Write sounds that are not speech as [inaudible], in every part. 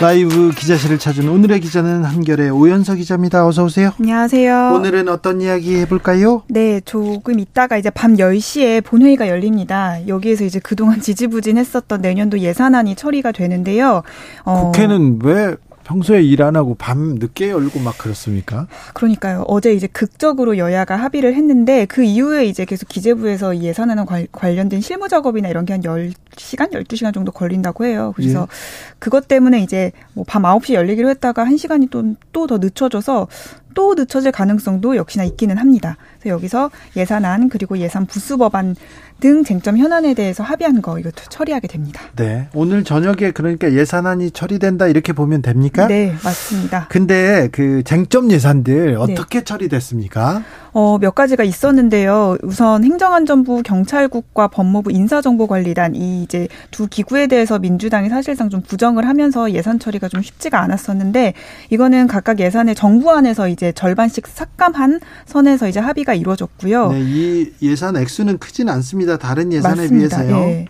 라이브 기자실을 찾은 오늘의 기자는 한결의 오연서 기자입니다. 어서 오세요. 안녕하세요. 오늘은 어떤 이야기 해볼까요? 네, 조금 있다가 이제 밤 10시에 본회의가 열립니다. 여기에서 이제 그동안 지지부진했었던 내년도 예산안이 처리가 되는데요. 어, 국회는 왜 평소에 일 안 하고 밤 늦게 열고 막 그렇습니까? 그러니까요. 어제 이제 극적으로 여야가 합의를 했는데 그 이후에 이제 계속 기재부에서 예산안에 관련된 실무 작업이나 이런 게 한 10시간, 12시간 정도 걸린다고 해요. 그래서 예. 그것 때문에 이제 뭐 밤 9시 열리기로 했다가 1시간이 또 또 더 늦춰져서 또 늦춰질 가능성도 역시나 있기는 합니다. 그래서 여기서 예산안 그리고 예산 부수 법안 등 쟁점 현안에 대해서 합의한 거 이것도 처리하게 됩니다. 네. 오늘 저녁에 그러니까 예산안이 처리된다 이렇게 보면 됩니까? 네, 맞습니다. 근데 그 쟁점 예산들 네. 어떻게 네. 처리됐습니까? 어, 몇 가지가 있었는데요. 우선 행정안전부, 경찰국과 법무부 인사정보관리단 이 이제 두 기구에 대해서 민주당이 사실상 좀 부정을 하면서 예산 처리가 좀 쉽지가 않았었는데 이거는 각각 예산의 정부안에서 이제 절반씩 삭감한 선에서 이제 합의가 이루어졌고요. 네, 이 예산 액수는 크진 않습니다. 다른 예산에 맞습니다. 비해서요. 네.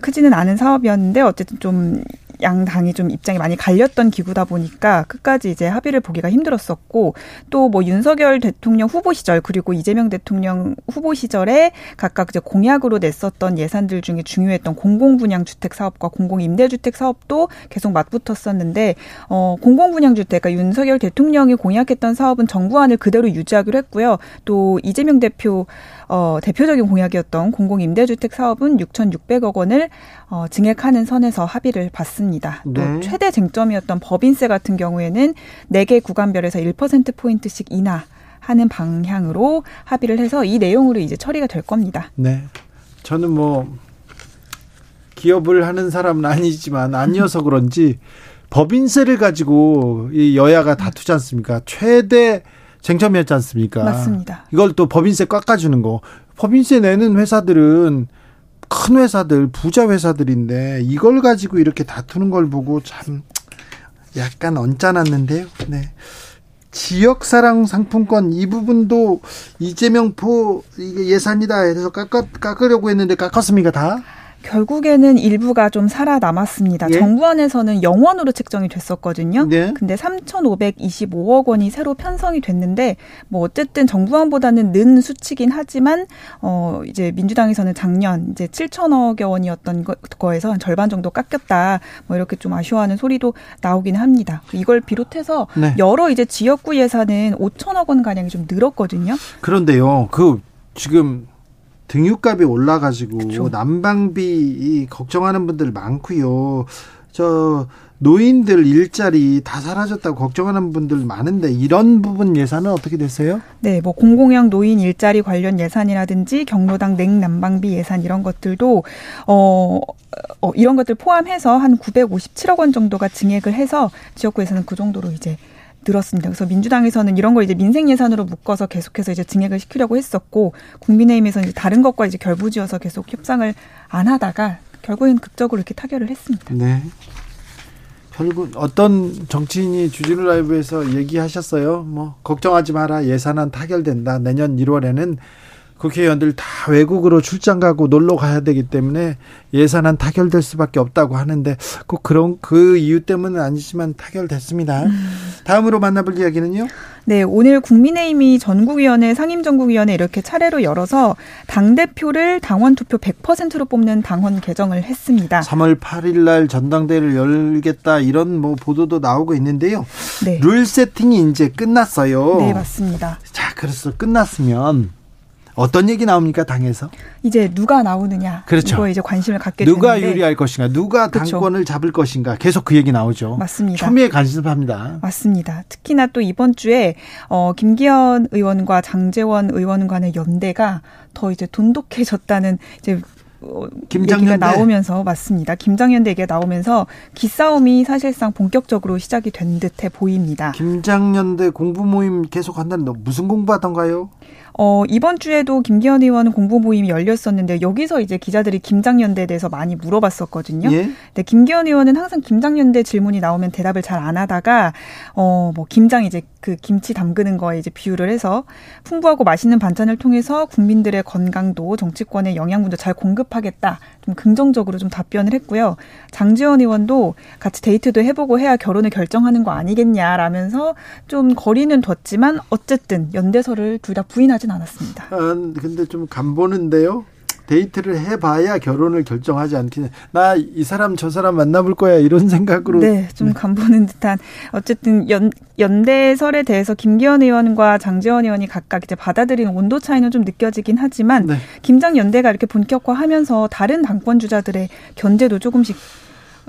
크지는 않은 사업이었는데 어쨌든 좀 양 당이 좀 입장이 많이 갈렸던 기구다 보니까 끝까지 이제 합의를 보기가 힘들었었고 또 뭐 윤석열 대통령 후보 시절 그리고 이재명 대통령 후보 시절에 각각 이제 공약으로 냈었던 예산들 중에 중요했던 공공 분양 주택 사업과 공공 임대 주택 사업도 계속 맞붙었었는데 어 공공 분양 주택 그러니까 윤석열 대통령이 공약했던 사업은 정부안을 그대로 유지하기로 했고요. 또 이재명 대표 어, 대표적인 공약이었던 공공임대주택 사업은 6,600억 원을 어, 증액하는 선에서 합의를 봤습니다. 또 네. 최대 쟁점이었던 법인세 같은 경우에는 4개 구간별에서 1%포인트씩 인하 하는 방향으로 합의를 해서 이 내용으로 이제 처리가 될 겁니다. 네. 저는 뭐 기업을 하는 사람은 아니지만 아니어서 그런지 법인세를 가지고 이 여야가 다투지 않습니까? 최대 쟁점이었지 않습니까? 맞습니다. 이걸 또 법인세 깎아주는 거. 법인세 내는 회사들은 큰 회사들, 부자 회사들인데 이걸 가지고 이렇게 다투는 걸 보고 참 약간 언짢았는데요. 네. 지역사랑 상품권 이 부분도 이재명 포 이게 예산이다 해서 깎아, 깎으려고 했는데 깎았습니까 다? 결국에는 일부가 좀 살아남았습니다. 예? 정부 안에서는 영원으로 책정이 됐었거든요. 네. 근데 3,525억 원이 새로 편성이 됐는데 뭐 어쨌든 정부안보다는 는 수치긴 하지만 어 이제 민주당에서는 작년 이제 7천억여 원이었던 거, 에서 한 절반 정도 깎였다. 뭐 이렇게 좀 아쉬워하는 소리도 나오긴 합니다. 이걸 비롯해서 네. 여러 이제 지역구 예산은 5천억 원 가량이 좀 늘었거든요. 그런데요. 그 지금 등유값이 올라가지고 그쵸. 난방비 걱정하는 분들 많고요. 저 노인들 일자리 다 사라졌다고 걱정하는 분들 많은데 이런 부분 예산은 어떻게 됐어요? 네, 뭐 공공형 노인 일자리 관련 예산이라든지 경로당 냉난방비 예산 이런 것들도 어, 어 이런 것들 포함해서 한 957억 원 정도가 증액을 해서 지역구에서는 그 정도로 이제 늘었습니다. 그래서 민주당에서는 이런 걸 이제 민생 예산으로 묶어서 계속해서 이제 증액을 시키려고 했었고 국민의힘에서는 다른 것과 이제 결부지어서 계속 협상을 안 하다가 결국엔 극적으로 이렇게 타결을 했습니다. 네. 결국 어떤 정치인이 주진우 라이브에서 얘기하셨어요. 뭐 걱정하지 마라 예산안 타결된다. 내년 1월에는 국회의원들 다 외국으로 출장 가고 놀러 가야 되기 때문에 예산안 타결될 수밖에 없다고 하는데 꼭 그런 그 이유 때문은 아니지만 타결됐습니다. 음. 다음으로 만나볼 이야기는요? 네, 오늘 국민의힘이 전국위원회, 상임전국위원회 이렇게 차례로 열어서 당대표를 당원 투표 100%로 뽑는 당원 개정을 했습니다. 3월 8일 날 전당대회를 열겠다 이런 뭐 보도도 나오고 있는데요. 네. 룰 세팅이 이제 끝났어요. 네, 맞습니다. 자, 그래서 끝났으면 어떤 얘기 나옵니까 당에서? 이제 누가 나오느냐. 그렇죠. 이거 이제 관심을 갖게 누가 되는데. 유리할 것인가, 누가 그렇죠. 당권을 잡을 것인가, 계속 그 얘기 나오죠. 맞습니다. 초미에 관심합니다. 맞습니다. 특히나 또 이번 주에 어 김기현 의원과 장재원 의원 간의 연대가 더 이제 돈독해졌다는 이제 김장연대 나오면서 맞습니다. 김장연대 얘기가 나오면서 기싸움이 사실상 본격적으로 시작이 된 듯해 보입니다. 김장연대 공부 모임 계속 한다는데 무슨 공부하던가요? 어, 이번 주에도 김기현 의원 공보 모임이 열렸었는데 여기서 이제 기자들이 김장연대에 대해서 많이 물어봤었거든요. 예? 근데 김기현 의원은 항상 김장연대 질문이 나오면 대답을 잘 안 하다가 어, 뭐 김장 이제 그 김치 담그는 거에 이제 비유를 해서 풍부하고 맛있는 반찬을 통해서 국민들의 건강도 정치권의 영양분도 잘 공급하겠다. 좀 긍정적으로 좀 답변을 했고요. 장지원 의원도 같이 데이트도 해보고 해야 결혼을 결정하는 거 아니겠냐라면서 좀 거리는 뒀지만 어쨌든 연대설을 둘다 부인하 진 않았습니다. 아, 근데 좀 간보는데요. 데이트를 해봐야 결혼을 결정하지 않겠냐. 나이 사람 저 사람 만나볼 거야 이런 생각으로. 네, 좀 네. 간보는 듯한. 어쨌든 연 연대설에 대해서 김기현 의원과 장재원 의원이 각각 이제 받아들이는 온도 차이는 좀 느껴지긴 하지만 네. 김장 연대가 이렇게 본격화하면서 다른 당권 주자들의 견제도 조금씩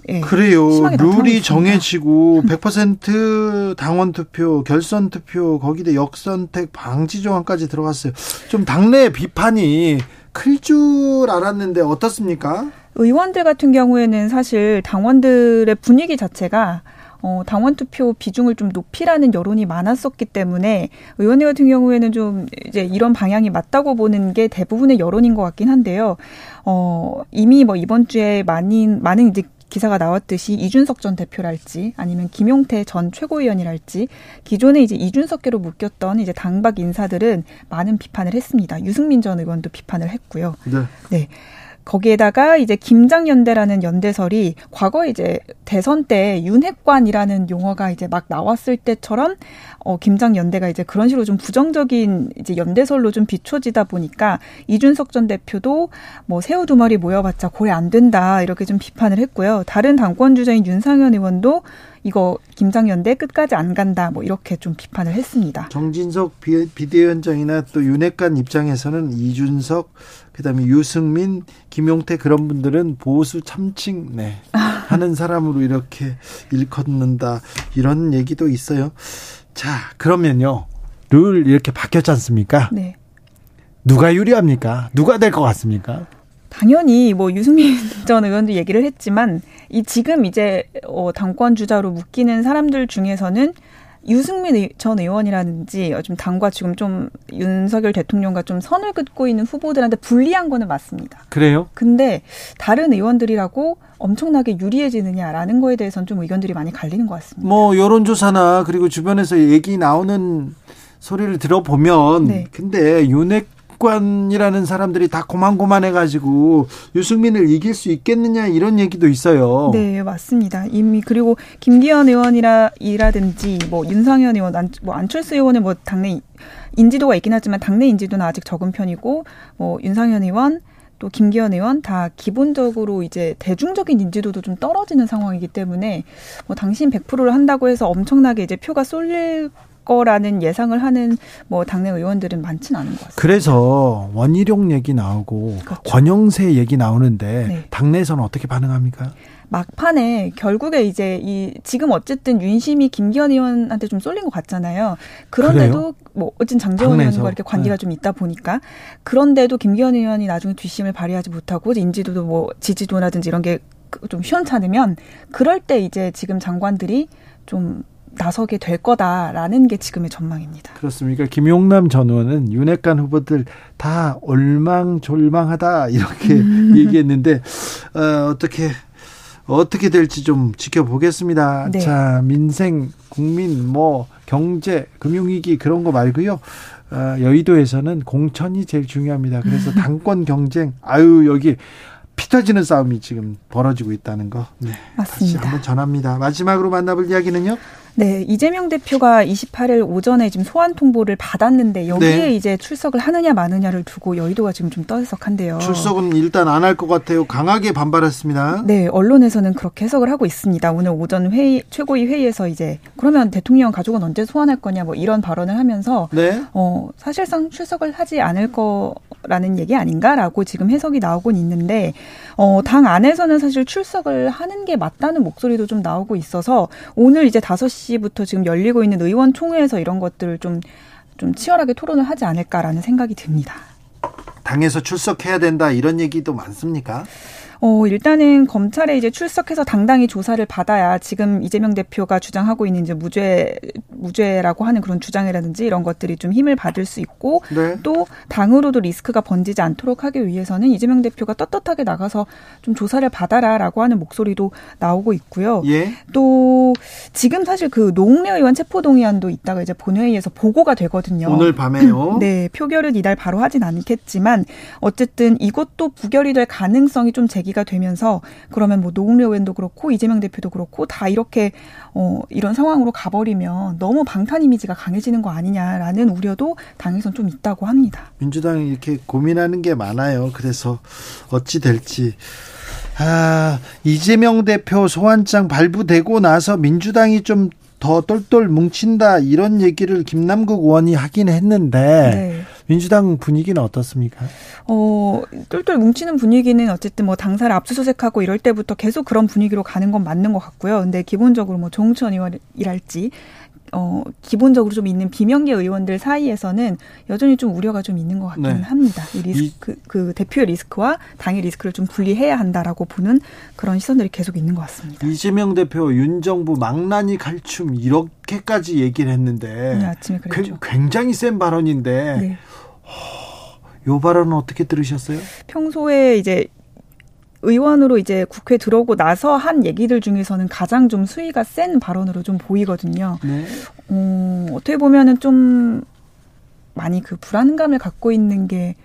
예, 그래요. 룰이 정해지고 100% 당원 투표, 결선 투표, 거기다 역선택 방지 조항까지 들어갔어요. 좀 당내 비판이 클 줄 알았는데 어떻습니까? 의원들 같은 경우에는 사실 당원들의 분위기 자체가 어, 당원 투표 비중을 좀 높이라는 여론이 많았었기 때문에 의원들 같은 경우에는 좀 이제 이런 방향이 맞다고 보는 게 대부분의 여론인 것 같긴 한데요. 어, 이미 뭐 이번 주에 많은, 많은 이제 기사가 나왔듯이 이준석 전 대표랄지 아니면 김용태 전 최고위원이랄지 기존에 이제 이준석계로 묶였던 이제 당박 인사들은 많은 비판을 했습니다. 유승민 전 의원도 비판을 했고요. 네. 네. 거기에다가 이제 김장연대라는 연대설이 과거 이제 대선 때 윤핵관이라는 용어가 이제 막 나왔을 때처럼 어 김장연대가 이제 그런 식으로 좀 부정적인 이제 연대설로 좀 비춰지다 보니까 이준석 전 대표도 뭐 새우 두 마리 모여봤자 고래 안 된다 이렇게 좀 비판을 했고요. 다른 당권 주자인 윤상현 의원도 이거 김장연대 끝까지 안 간다 뭐 이렇게 좀 비판을 했습니다. 정진석 비대위원장이나 또 윤핵관 입장에서는 이준석 그다음에 유승민, 김용태 그런 분들은 보수 참칭 네. 하는 사람으로 이렇게 일컫는다 이런 얘기도 있어요. 자 그러면요 룰 이렇게 바뀌었지 않습니까? 네. 누가 유리합니까? 누가 될 것 같습니까? 당연히 뭐 유승민 [laughs] 전 의원도 얘기를 했지만 이 지금 이제 어 당권 주자로 묶이는 사람들 중에서는 유승민 전 의원이라든지 좀 당과 지금 좀 윤석열 대통령과 좀 선을 긋고 있는 후보들한테 불리한 거는 맞습니다. 그래요? 근데 다른 의원들이라고 엄청나게 유리해지느냐라는 거에 대해서는 좀 의견들이 많이 갈리는 것 같습니다. 뭐 여론조사나 그리고 주변에서 얘기 나오는 소리를 들어보면 네. 근데 윤핵 정치권이라는 사람들이 다 고만고만해가지고 유승민을 이길 수 있겠느냐 이런 얘기도 있어요. 네, 맞습니다. 이미 그리고 김기현 의원이라 이라든지 뭐 윤상현 의원, 안, 뭐 안철수 의원은 뭐 당내 인지도가 있긴 하지만 당내 인지도는 아직 적은 편이고 뭐 윤상현 의원 또 김기현 의원 다 기본적으로 이제 대중적인 인지도도 좀 떨어지는 상황이기 때문에 뭐 당신 100%를 한다고 해서 엄청나게 이제 표가 쏠릴 거라는 예상을 하는 뭐 당내 의원들은 많지는 않은 것 같습니다. 그래서 원희룡 얘기 나오고 그렇죠. 권영세 얘기 나오는데 네. 당내에서는 어떻게 반응합니까? 막판에 결국에 이제 이 지금 어쨌든 윤심이 김기현 의원한테 좀 쏠린 것 같잖아요. 그런데도 그래요? 뭐 어쨌든 장재원 의원과 이렇게 관계가 네. 좀 있다 보니까 그런데도 김기현 의원이 나중에 뒷심을 발휘하지 못하고 인지도도 뭐 지지도라든지 이런 게 좀 시원찮으면 그럴 때 이제 지금 장관들이 좀 나서게 될 거다라는 게 지금의 전망입니다. 그렇습니까? 김용남 전 의원은 윤핵관 후보들 다 올망졸망하다 이렇게 음. [laughs] 얘기했는데 어, 어떻게 어떻게 될지 좀 지켜보겠습니다. 네. 자, 민생, 국민, 뭐 경제, 금융위기 그런 거 말고요. 어, 여의도에서는 공천이 제일 중요합니다. 그래서 [laughs] 당권 경쟁, 아유 여기 피 터지는 싸움이 지금 벌어지고 있다는 거. 네, 맞습니다. 다시 한번 전합니다. 마지막으로 만나볼 이야기는요? 네, 이재명 대표가 28일 오전에 지금 소환 통보를 받았는데 여기에 네. 이제 출석을 하느냐 마느냐를 두고 여의도가 지금 좀 떠들썩한데요. 출석은 일단 안 할 것 같아요. 강하게 반발했습니다. 네, 언론에서는 그렇게 해석을 하고 있습니다. 오늘 오전 회의 최고위 회의에서 이제 그러면 대통령 가족은 언제 소환할 거냐 뭐 이런 발언을 하면서 네. 어, 사실상 출석을 하지 않을 거라는 얘기 아닌가라고 지금 해석이 나오곤 있는데 어, 당 안에서는 사실 출석을 하는 게 맞다는 목소리도 좀 나오고 있어서 오늘 이제 5시 4 시부터 지금 열리고 있는 의원총회에서 이런 것들을 좀, 좀 치열하게 토론을 하지 않을까라는 생각이 듭니다. 당에서 출석해야 된다 이런 얘기도 많습니까? 어, 일단은 검찰에 이제 출석해서 당당히 조사를 받아야 지금 이재명 대표가 주장하고 있는 이제 무죄, 무죄라고 하는 그런 주장이라든지 이런 것들이 좀 힘을 받을 수 있고 네. 또 당으로도 리스크가 번지지 않도록 하기 위해서는 이재명 대표가 떳떳하게 나가서 좀 조사를 받아라라고 하는 목소리도 나오고 있고요. 예. 또 지금 사실 그 노웅래 의원 체포 동의안도 있다가 이제 본회의에서 보고가 되거든요. 오늘 밤에요? [clears throat] 네, 표결은 이달 바로 하진 않겠지만 어쨌든 이것도 부결이 될 가능성이 좀 제. 제기가 되면서 그러면 뭐 노웅래 의원도 그렇고 이재명 대표도 그렇고 다 이렇게 어 이런 상황으로 가버리면 너무 방탄 이미지가 강해지는 거 아니냐라는 우려도 당에선 좀 있다고 합니다. 민주당이 이렇게 고민하는 게 많아요. 그래서 어찌 될지. 아, 이재명 대표 소환장 발부되고 나서 민주당이 좀 더 똘똘 뭉친다 이런 얘기를 김남국 의원이 하긴 했는데 네. 민주당 분위기는 어떻습니까? 어, 똘똘 뭉치는 분위기는 어쨌든 뭐 당사를 압수수색하고 이럴 때부터 계속 그런 분위기로 가는 건 맞는 것 같고요. 근데 기본적으로 뭐 종천 의원이랄지 어, 기본적으로 좀 있는 비명계 의원들 사이에서는 여전히 좀 우려가 좀 있는 것 같기는 네. 합니다. 이 리스크, 이, 그 대표의 리스크와 당의 리스크를 좀 분리해야 한다라고 보는 그런 시선들이 계속 있는 것 같습니다. 이재명 대표, 윤 정부 망나니 갈춤 이렇게까지 얘기를 했는데 네, 아침에 그랬죠. 굉장히 센 발언인데 네. 요 발언은 어떻게 들으셨어요? 평소에 이제 의원으로 이제 국회 들어오고 나서 한 얘기들 중에서는 가장 좀 수위가 센 발언으로 좀 보이거든요. 네. 어, 어떻게 보면은 좀 많이 그 불안감을 갖고 있는 게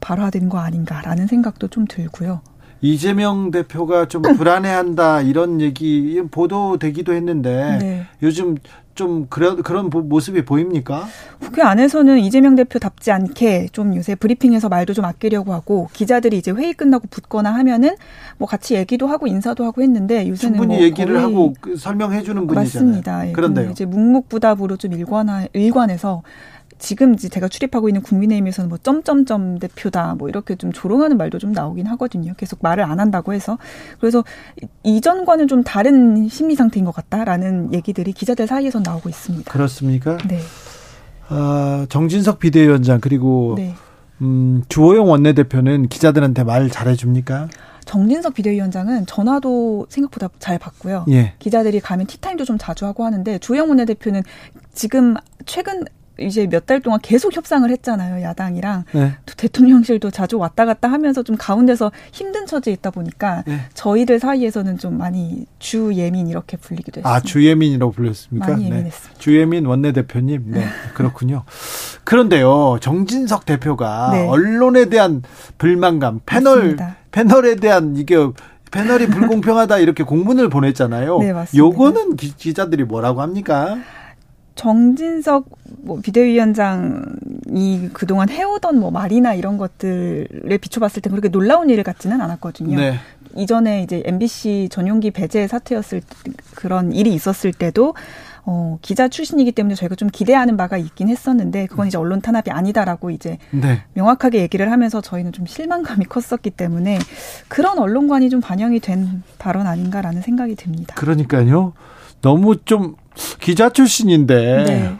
발화된 거 아닌가라는 생각도 좀 들고요. 이재명 대표가 좀 불안해한다 이런 얘기 보도되기도 했는데 네. 요즘 좀 그런 그런 모습이 보입니까? 국회 안에서는 이재명 대표답지 않게 좀 요새 브리핑에서 말도 좀 아끼려고 하고 기자들이 이제 회의 끝나고 붙거나 하면은 뭐 같이 얘기도 하고 인사도 하고 했는데 요새는 충분히 뭐 얘기를 하고 그 설명해 주는 분이잖아요. 맞습니다. 예, 그런데요. 이제 묵묵부답으로 좀 일관하 일관해서 지금 제가 출입하고 있는 국민의힘에서는 뭐 점점점 대표다 뭐 이렇게 좀 조롱하는 말도 좀 나오긴 하거든요. 계속 말을 안 한다고 해서 그래서 이전과는 좀 다른 심리 상태인 것 같다라는 얘기들이 기자들 사이에서 나오고 있습니다. 그렇습니까? 네. 아, 정진석 비대위원장 그리고 네. 음, 주호영 원내대표는 기자들한테 말 잘해줍니까? 정진석 비대위원장은 전화도 생각보다 잘 받고요. 예. 기자들이 가면 티타임도 좀 자주 하고 하는데 주호영 원내대표는 지금 최근 이제 몇 달 동안 계속 협상을 했잖아요 야당이랑 네. 또 대통령실도 자주 왔다 갔다 하면서 좀 가운데서 힘든 처지에 있다 보니까 네. 저희들 사이에서는 좀 많이 주예민 이렇게 불리기도 했습니다. 아 주예민이라고 불렸습니까? 많이 네. 예민했습니다. 네. 주예민 원내대표님, 네 그렇군요. 그런데요 정진석 대표가 네. 언론에 대한 불만감 패널 맞습니다. 패널에 대한 이게 패널이 불공평하다 이렇게 공문을 보냈잖아요. [laughs] 네, 맞습니다. 요거는 기, 자들이 뭐라고 합니까? 정진석 뭐 비대위원장이 그동안 해오던 뭐 말이나 이런 것들에 비춰봤을 때 그렇게 놀라운 일 같지는 않았거든요. 네. 이전에 이제 MBC 전용기 배제 사태였을 그런 일이 있었을 때도 어, 기자 출신이기 때문에 저희가 좀 기대하는 바가 있긴 했었는데 그건 이제 언론 탄압이 아니다라고 이제 네. 명확하게 얘기를 하면서 저희는 좀 실망감이 컸었기 때문에 그런 언론관이 좀 반영이 된 발언 아닌가라는 생각이 듭니다. 그러니까요. 너무 좀 기자 출신인데. 네.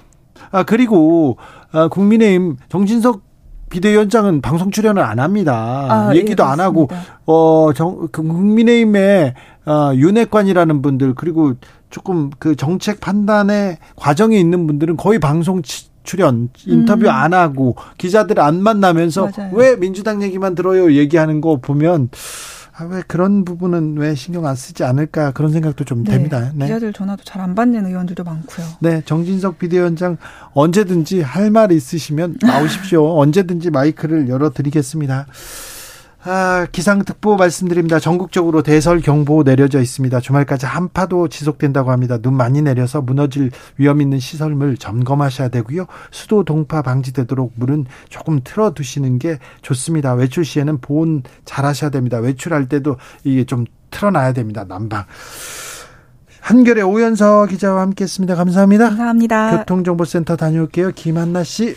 아, 그리고, 아, 국민의힘 정진석 비대위원장은 방송 출연을 안 합니다. 아, 예, 얘기도 예, 안 하고, 어, 정, 그 국민의힘의, 어, 윤핵관이라는 분들, 그리고 조금 그 정책 판단의 과정에 있는 분들은 거의 방송 출연, 인터뷰 음. 안 하고, 기자들 안 만나면서 맞아요. 왜 민주당 얘기만 들어요? 얘기하는 거 보면, 아, 왜 그런 부분은 왜 신경 안 쓰지 않을까 그런 생각도 좀 네, 됩니다. 네. 기자들 전화도 잘 안 받는 의원들도 많고요. 네, 정진석 비대위원장 언제든지 할 말 있으시면 나오십시오. 언제든지 마이크를 열어드리겠습니다. 아, 기상특보 말씀드립니다. 전국적으로 대설 경보 내려져 있습니다. 주말까지 한파도 지속된다고 합니다. 눈 많이 내려서 무너질 위험 있는 시설물 점검하셔야 되고요. 수도 동파 방지되도록 물은 조금 틀어 두시는 게 좋습니다. 외출 시에는 보온 잘 하셔야 됩니다. 외출할 때도 이게 좀 틀어 놔야 됩니다. 난방. 한결의 오연서 기자와 함께 했습니다. 감사합니다. 감사합니다. 교통정보센터 다녀올게요. 김한나 씨.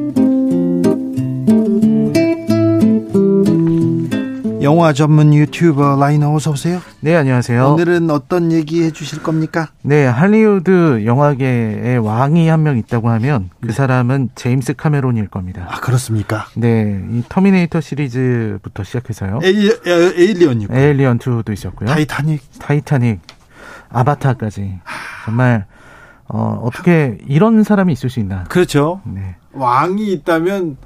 영화 전문 유튜버 라이너 어서 오세요. 네, 안녕하세요. 오늘은 어떤 얘기 해 주실 겁니까? 네, 할리우드 영화계의 왕이 한 명 있다고 하면 그 네. 사람은 제임스 카메론일 겁니다. 아, 그렇습니까? 네, 이 터미네이터 시리즈부터 시작해서요. 에이, 에일리언 있고. 에일리언 2도 있었고요. 타이타닉. 타이타닉. 아바타까지. 정말 어, 어떻게 이런 사람이 있을 수 있나? 그렇죠. 네. 왕이 있다면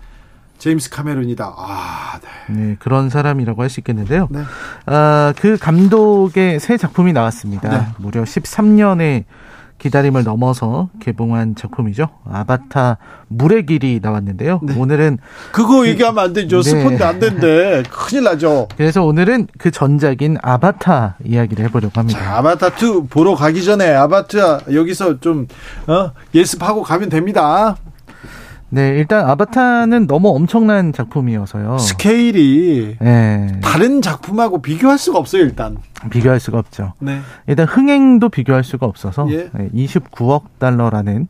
제임스 카메론이다. 아, 네. 네 그런 사람이라고 할 수 있겠는데요. 네. 아, 그 감독의 새 작품이 나왔습니다. 네. 무려 13년의 기다림을 넘어서 개봉한 작품이죠. 아바타 물의 길이 나왔는데요. 네. 오늘은 그거 그, 얘기하면 안 되죠. 네. 스폰데 안 된대. 큰일 나죠. 그래서 오늘은 그 전작인 아바타 이야기를 해보려고 합니다. 자, 아바타 2 보러 가기 전에 아바타 여기서 좀 어, 예습하고 가면 됩니다. 네, 일단 아바타는 너무 엄청난 작품이어서요. 스케일이 네. 다른 작품하고 비교할 수가 없어요, 일단. 비교할 수가 없죠. 네. 일단 흥행도 비교할 수가 없어서 예. 29억 달러라는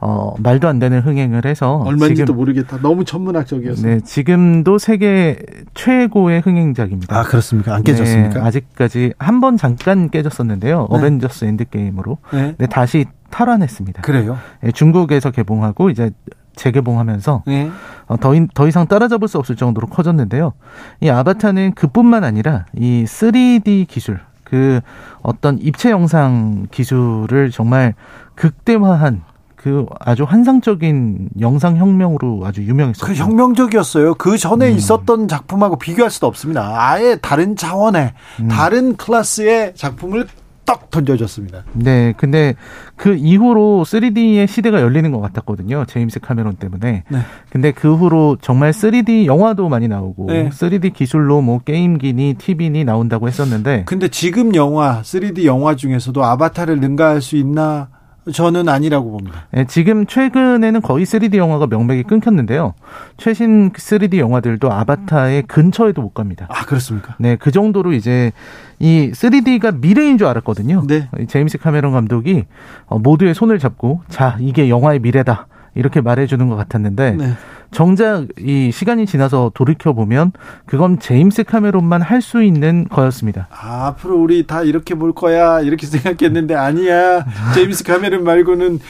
어, 말도 안 되는 흥행을 해서 얼마인지도 모르겠다. 너무 천문학적이었어요. 네, 지금도 세계 최고의 흥행작입니다. 아, 그렇습니까? 안 깨졌습니까? 네, 아직까지 한 번 잠깐 깨졌었는데요. 네. 어벤져스 엔드게임으로. 네. 네, 다시 탈환했습니다. 그래요? 네, 중국에서 개봉하고 이제 재개봉하면서 네. 어, 더, 더 이상 따라잡을 수 없을 정도로 커졌는데요. 이 아바타는 그뿐만 아니라 이 3D 기술, 그 어떤 입체 영상 기술을 정말 극대화한 그 아주 환상적인 영상 혁명으로 아주 유명했어요. 그 혁명적이었어요. 그 전에 음. 있었던 작품하고 비교할 수도 없습니다. 아예 다른 차원의 음. 다른 클래스의 작품을 떡 던져줬습니다. 네, 근데 그 이후로 3D의 시대가 열리는 것 같았거든요. 제임스 카메론 때문에. 네. 근데 그 후로 정말 3D 영화도 많이 나오고 네. 3D 기술로 뭐 게임기니 TV니 나온다고 했었는데. 근데 지금 영화 3D 영화 중에서도 아바타를 능가할 수 있나 저는 아니라고 봅니다. 네, 지금 최근에는 거의 3D 영화가 명맥이 끊겼는데요. 최신 3D 영화들도 아바타의 근처에도 못 갑니다. 아, 그렇습니까? 네, 그 정도로 이제 이 3D가 미래인 줄 알았거든요. 네. 제임스 카메론 감독이 어, 모두의 손을 잡고 자, 이게 영화의 미래다. 이렇게 말해주는 것 같았는데 네. 정작 이 시간이 지나서 돌이켜 보면 그건 제임스 카메론만 할 수 있는 거였습니다. 아, 앞으로 우리 다 이렇게 볼 거야 이렇게 [laughs] 생각했는데 아니야 제임스 카메론 말고는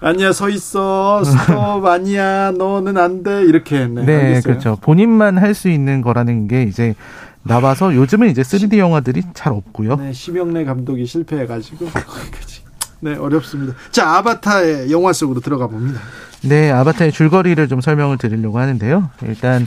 아니야 서 있어 스톱 [laughs] 아니야 너는 안 돼 이렇게 했네. 네, 알겠어요. 그렇죠. 본인만 할 수 있는 거라는 게 이제 나와서 요즘은 이제 3D 영화들이 잘 없고요. 네, 심영래 감독이 실패해가지고 [laughs] 네 어렵습니다. 자 아바타의 영화 속으로 들어가 봅니다. 네, 아바타의 줄거리를 좀 설명을 드리려고 하는데요. 일단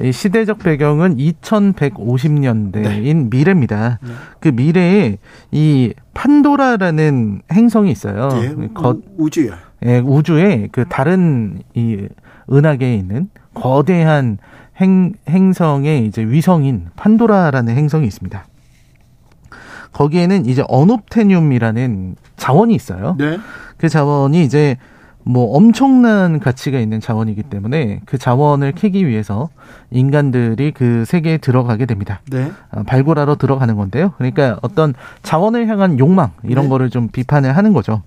이 시대적 배경은 2150년대인 네. 미래입니다. 네. 그 미래에 이 판도라라는 행성이 있어요. 예, 거, 우주요. 예, 우주에 그 다른 이 은하계에 있는 거대한 행, 행성의 이제 위성인 판도라라는 행성이 있습니다. 거기에는 이제 어놉테늄이라는 자원이 있어요. 네. 그 자원이 이제 뭐 엄청난 가치가 있는 자원이기 때문에 그 자원을 캐기 위해서 인간들이 그 세계에 들어가게 됩니다. 네. 어, 발굴하러 들어가는 건데요. 그러니까 어떤 자원을 향한 욕망 이런 네. 거를 좀 비판을 하는 거죠.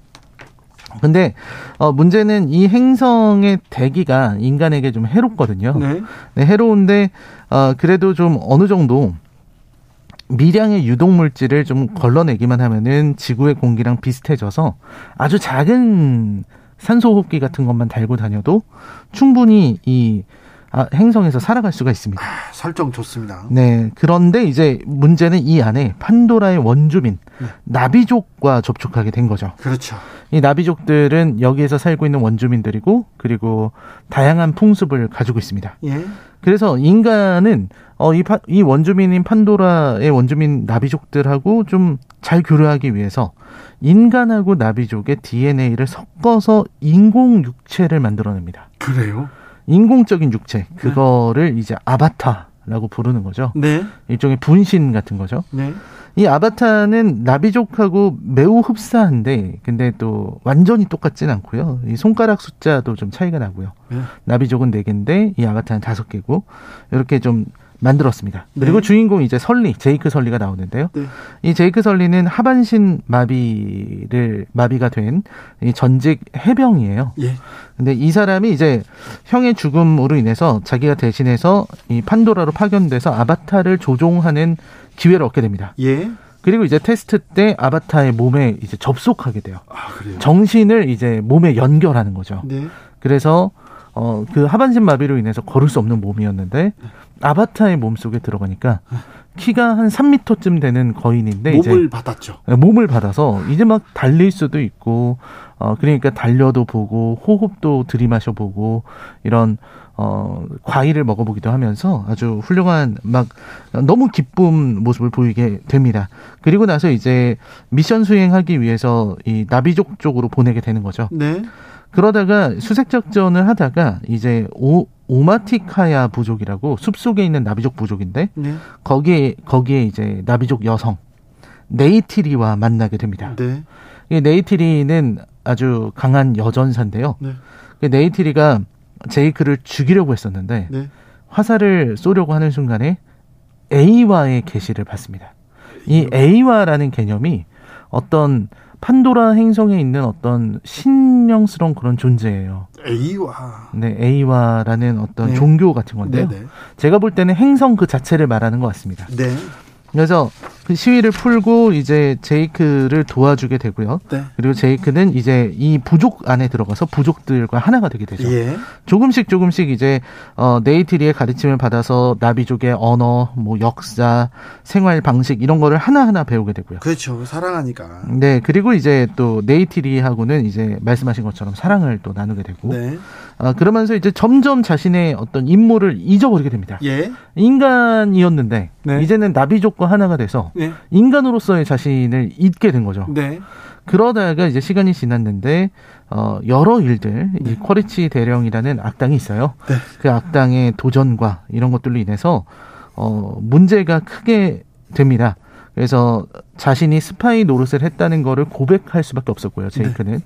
근데 어 문제는 이 행성의 대기가 인간에게 좀 해롭거든요. 네. 네 해로운데 어 그래도 좀 어느 정도 미량의 유독 물질을 좀 걸러내기만 하면은 지구의 공기랑 비슷해져서 아주 작은 산소 호흡기 같은 것만 달고 다녀도 충분히 이 아, 행성에서 살아갈 수가 있습니다. 아, 설정 좋습니다. 네. 그런데 이제 문제는 이 안에 판도라의 원주민 네. 나비족과 접촉하게 된 거죠. 그렇죠. 이 나비족들은 여기에서 살고 있는 원주민들이고 그리고 다양한 풍습을 가지고 있습니다. 예. 그래서 인간은 어, 이, 파, 이 원주민인 판도라의 원주민 나비족들하고 좀 잘 교류하기 위해서 인간하고 나비족의 DNA를 섞어서 인공 육체를 만들어냅니다. 그래요? 인공적인 육체 그거를 네. 이제 아바타라고 부르는 거죠. 네. 일종의 분신 같은 거죠. 네. 이 아바타는 나비족하고 매우 흡사한데 근데 또 완전히 똑같진 않고요. 이 손가락 숫자도 좀 차이가 나고요. 네. 나비족은 네 개인데 이 아바타는 다섯 개고 이렇게 좀 만들었습니다. 네. 그리고 주인공 이제 설리, 제이크 설리가 나오는데요. 네. 이 제이크 설리는 하반신 마비를 마비가 된 이 전직 해병이에요. 예. 근데 이 사람이 이제 형의 죽음으로 인해서 자기가 대신해서 이 판도라로 파견돼서 아바타를 조종하는 기회를 얻게 됩니다. 예. 그리고 이제 테스트 때 아바타의 몸에 이제 접속하게 돼요. 아, 그래요. 정신을 이제 몸에 연결하는 거죠. 네. 그래서 어 그 하반신 마비로 인해서 걸을 수 없는 몸이었는데 아바타의 몸 속에 들어가니까 키가 한 3미터쯤 되는 거인인데 이제 몸을 받았죠. 네, 몸을 받아서 이제 막 달릴 수도 있고 어 그러니까 달려도 보고 호흡도 들이마셔 보고 이런 어 과일을 먹어 보기도 하면서 아주 훌륭한 막 너무 기쁜 모습을 보이게 됩니다. 그리고 나서 이제 미션 수행하기 위해서 이 나비족 쪽으로 보내게 되는 거죠. 네. 그러다가 수색 작전을 하다가 이제 오 오마티카야 부족이라고 숲 속에 있는 나비족 부족인데 네. 거기에 거기에 이제 나비족 여성 네이티리와 만나게 됩니다. 네. 이 네이티리는 아주 강한 여전사인데요. 네. 그 네이티리가 제이크를 죽이려고 했었는데 네. 화살을 쏘려고 하는 순간에 A와의 계시를 받습니다. 이 A와라는 개념이 어떤 판도라 행성에 있는 어떤 신령스러운 그런 존재예요. A와. 네, A와라는 어떤 네. 종교 같은 건데요. 네. 네. 제가 볼 때는 행성 그 자체를 말하는 것 같습니다. 네. 그래서 그 시위를 풀고 이제 제이크를 도와주게 되고요. 네. 그리고 제이크는 이제 이 부족 안에 들어가서 부족들과 하나가 되게 되죠. 예. 조금씩 조금씩 이제 어 네이트리의 가르침을 받아서 나비족의 언어, 뭐 역사, 생활 방식 이런 거를 하나하나 배우게 되고요. 그렇죠. 사랑하니까. 네, 그리고 이제 또 네이트리하고는 이제 말씀하신 것처럼 사랑을 또 나누게 되고, 네. 아, 그러면서 이제 점점 자신의 어떤 임무를 잊어버리게 됩니다. 예. 인간이었는데 네. 이제는 나비족과 하나가 돼서 네. 인간으로서의 자신을 잊게 된 거죠. 네. 그러다가 이제 시간이 지났는데 어 여러 일들 네. 이 쿼리치 대령이라는 악당이 있어요. 네. 그 악당의 도전과 이런 것들로 인해서 어 문제가 크게 됩니다. 그래서 자신이 스파이 노릇을 했다는 거를 고백할 수밖에 없었고요. 제이크는 네.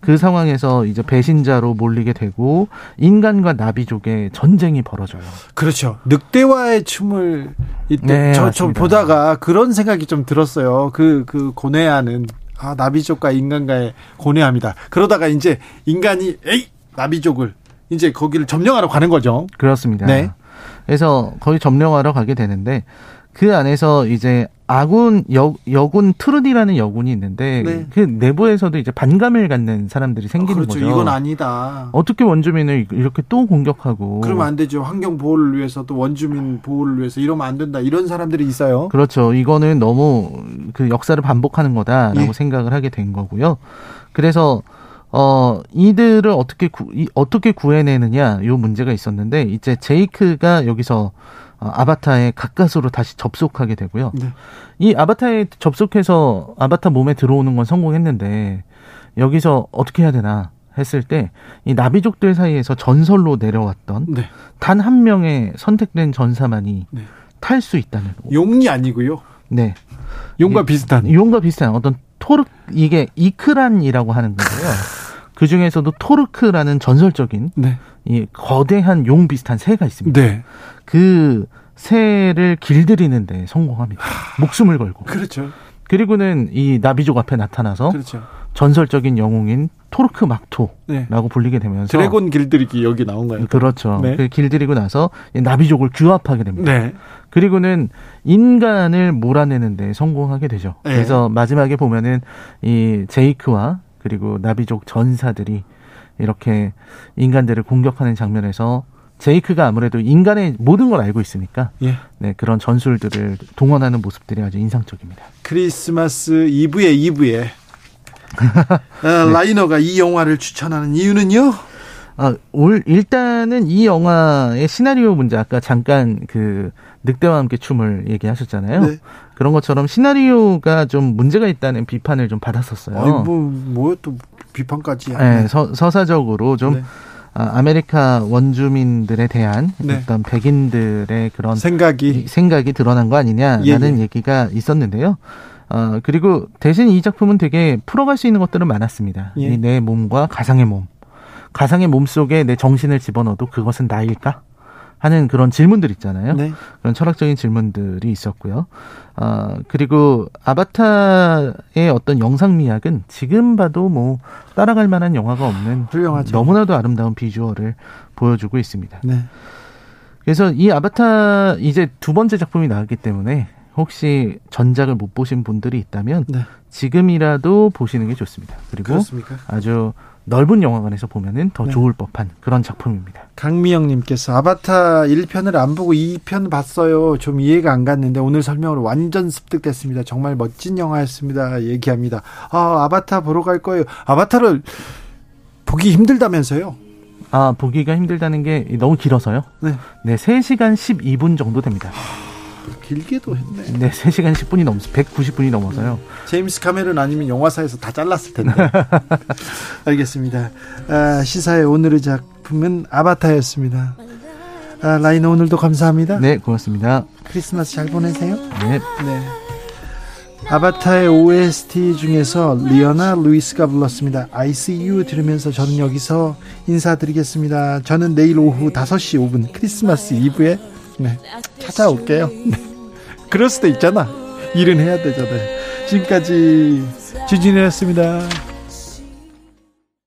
그 상황에서 이제 배신자로 몰리게 되고 인간과 나비족의 전쟁이 벌어져요. 그렇죠. 늑대와의 춤을 이때 네, 저, 저. 보다가 그런 생각이 좀 들었어요. 그, 그 고뇌하는, 아, 나비족과 인간과의 고뇌합니다. 그러다가 이제 인간이, 에이! 나비족을 이제 거기를 점령하러 가는 거죠. 그렇습니다. 네. 그래서 거의 점령하러 가게 되는데 그 안에서 이제 아군 여, 여군 트루디라는 여군이 있는데 네. 그 내부에서도 이제 반감을 갖는 사람들이 생기는 그렇죠. 거죠. 이건 아니다. 어떻게 원주민을 이렇게 또 공격하고 그러면 안 되죠. 환경 보호를 위해서 또 원주민 보호를 위해서 이러면 안 된다. 이런 사람들이 있어요. 그렇죠. 이거는 너무 그 역사를 반복하는 거다라고 예. 생각을 하게 된 거고요. 그래서 어 이들을 어떻게 구, 이, 어떻게 구해내느냐 요 문제가 있었는데 이제 제이크가 여기서 어, 아바타에 가까스로 다시 접속하게 되고요. 네. 이 아바타에 접속해서 아바타 몸에 들어오는 건 성공했는데 여기서 어떻게 해야 되나 했을 때 이 나비족들 사이에서 전설로 내려왔던 네. 단한 명의 선택된 전사만이 네. 탈수 있다는 용이 아니고요. 네. 용과 비슷한. 용과 비슷한 어떤 토르 이게 이크란이라고 하는 건데요. 그 중에서도 토르크라는 전설적인 네. 이 거대한 용 비슷한 새가 있습니다. 네. 그 새를 길들이는데 성공합니다. 목숨을 걸고. 그렇죠. 그리고는 이 나비족 앞에 나타나서 그렇죠. 전설적인 영웅인 토르크 막토라고 네. 불리게 되면서 드래곤 길들이기 여기 나온 거예요. 그렇죠. 네. 그 길들이고 나서 이 나비족을 규합하게 됩니다. 네. 그리고는 인간을 몰아내는데 성공하게 되죠. 네. 그래서 마지막에 보면은 이 제이크와 그리고 나비족 전사들이 이렇게 인간들을 공격하는 장면에서 제이크가 아무래도 인간의 모든 걸 알고 있으니까 예. 네, 그런 전술들을 동원하는 모습들이 아주 인상적입니다. 크리스마스 이브에 이브에 [laughs] 네. 어, 라이너가 이 영화를 추천하는 이유는요? 아, 올 일단은 이 영화의 시나리오 문제 아까 잠깐 그 늑대와 함께 춤을 얘기하셨잖아요. 네. 그런 것처럼 시나리오가 좀 문제가 있다는 비판을 좀 받았었어요. 아니 뭐뭐또 비판까지. 네, 서, 서사적으로 좀 네. 아, 아메리카 원주민들에 대한 네. 어떤 백인들의 그런 생각이 이 생각이 드러난 거 아니냐라는 예, 예. 얘기가 있었는데요. 어, 그리고 대신 이 작품은 되게 풀어갈 수 있는 것들은 많았습니다. 예. 이내 몸과 가상의 몸. 가상의 몸 속에 내 정신을 집어넣어도 그것은 나일까? 하는 그런 질문들 있잖아요. 네. 그런 철학적인 질문들이 있었고요. 아, 그리고 아바타의 어떤 영상 미학은 지금 봐도 뭐 따라갈 만한 영화가 없는 훌륭하죠. 너무나도 아름다운 비주얼을 보여주고 있습니다. 네. 그래서 이 아바타 이제 두 번째 작품이 나왔기 때문에 혹시 전작을 못 보신 분들이 있다면 네. 지금이라도 보시는 게 좋습니다. 그리고 그렇습니까? 아주 넓은 영화관에서 보면은 더 네. 좋을 법한 그런 작품입니다. 강미영님께서 아바타 1편을 안 보고 2편 봤어요. 좀 이해가 안 갔는데 오늘 설명으로 완전 습득됐습니다. 정말 멋진 영화였습니다. 얘기합니다. 아, 아바타 보러 갈 거예요. 아바타를 보기 힘들다면서요? 아, 보기가 힘들다는 게 너무 길어서요. 네. 네, 3시간 12분 정도 됩니다. 길게도 했네. 네, 3시간 10분이 넘어서 190분이 넘어서요. 제임스 카메론 아니면 영화사에서 다 잘랐을 텐데. [laughs] 알겠습니다. 아, 시사의 오늘의 작품은 아바타였습니다. 아, 라이너 오늘도 감사합니다. 네, 고맙습니다. 크리스마스 잘 보내세요. 네. 네. 아바타의 OST 중에서 리오나 루이스가 불렀습니다. I see you 들으면서 저는 여기서 인사드리겠습니다. 저는 내일 오후 5시 5분 크리스마스 이브에 네, 찾아올게요. 네. 그럴 수도 있잖아. 일은 해야 되잖아요. 지금까지 주진우였습니다.